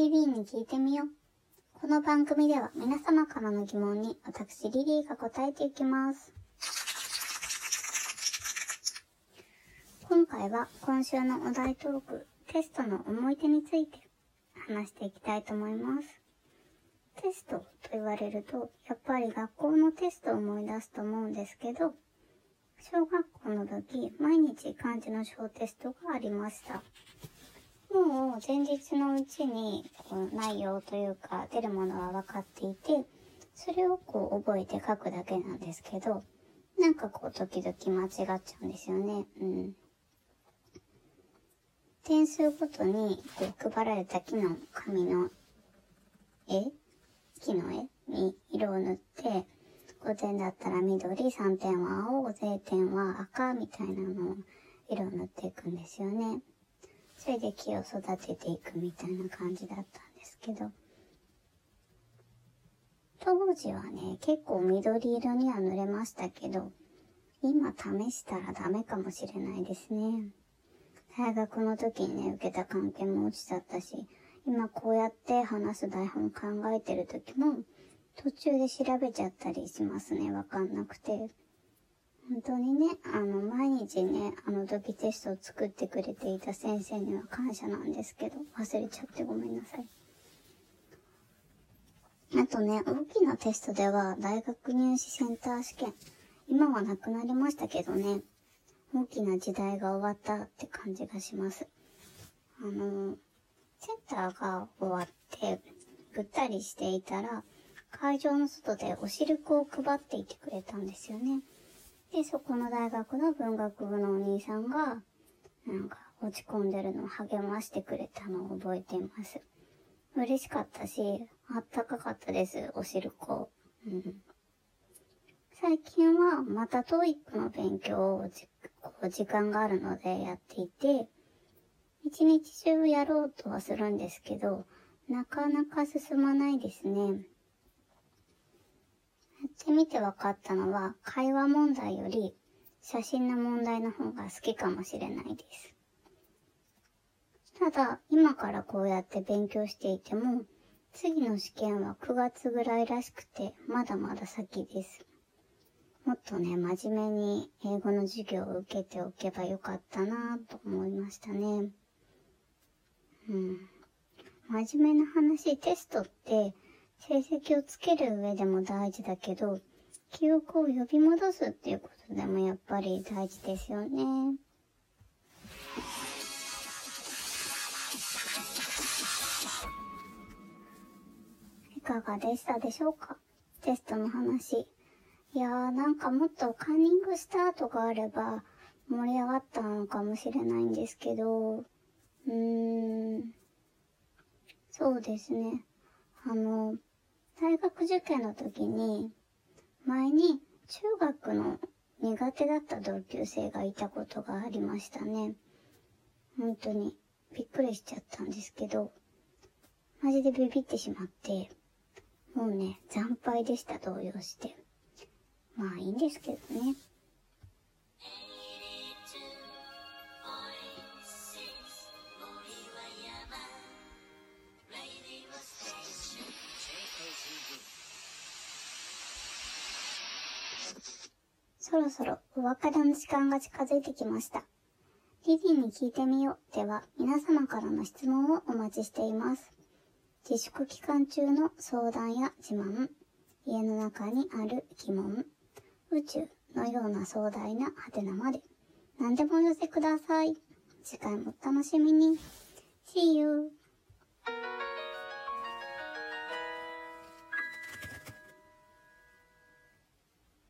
リリーに聞いてみよう。この番組では皆様からの疑問に私リリーが答えていきます。今回は今週のお題トーク、テストの思い出について話していきたいと思います。テストと言われると、やっぱり学校のテストを思い出すと思うんですけど、小学校の時、毎日漢字の小テストがありました。もう前日のうちにこう内容というか出るものは分かっていて、それをこう覚えて書くだけなんですけど、なんかこう時々間違っちゃうんですよね。うん。点数ごとにこう配られた木の紙の絵木の絵に色を塗って、5点だったら緑、3点は青、0点は赤みたいなのを色を塗っていくんですよね。それで木を育てていくみたいな感じだったんですけど、当時はね、結構緑色には塗れましたけど、今試したらダメかもしれないですね。大学の時にね、受けた関係も落ちちゃったし、今こうやって話す台本考えてる時も、途中で調べちゃったりしますね、わかんなくて。本当にね、あの、毎日ね、あの時テストを作ってくれていた先生には感謝なんですけど、忘れちゃってごめんなさい。あとね、大きなテストでは大学入試センター試験、今はなくなりましたけどね、大きな時代が終わったって感じがします。あの、センターが終わって、ぐったりしていたら、会場の外でお汁粉を配っていてくれたんですよね。で、そこの大学の文学部のお兄さんが、なんか落ち込んでるのを励ましてくれたのを覚えています。嬉しかったし、あったかかったです、お汁粉。うん、最近はまた TOEIC の勉強をじこう時間があるのでやっていて、一日中やろうとはするんですけど、なかなか進まないですね。やってみて分かったのは、会話問題より写真の問題の方が好きかもしれないです。ただ、今からこうやって勉強していても、次の試験は9月ぐらいらしくて、まだまだ先です。もっとね、真面目に英語の授業を受けておけばよかったなぁと思いましたね。うん。真面目な話、テストって成績をつける上でも大事だけど、記憶を呼び戻すっていうことでもやっぱり大事ですよね。いかがでしたでしょうか？テストの話。いやーなんかもっとカンニングした後があれば盛り上がったのかもしれないんですけど、うーん、そうですね。あの、大学受験の時に、前に中学の苦手だった同級生がいたことがありましたね。本当にびっくりしちゃったんですけど、マジでビビってしまって、もうね、惨敗でした、動揺して。まあいいんですけどね。そろそろお別れの時間が近づいてきました。リリーに聞いてみようでは皆様からの質問をお待ちしています。自粛期間中の相談や自慢、家の中にある疑問、宇宙のような壮大なハテナまで何でもお寄せください。次回もお楽しみに。See you!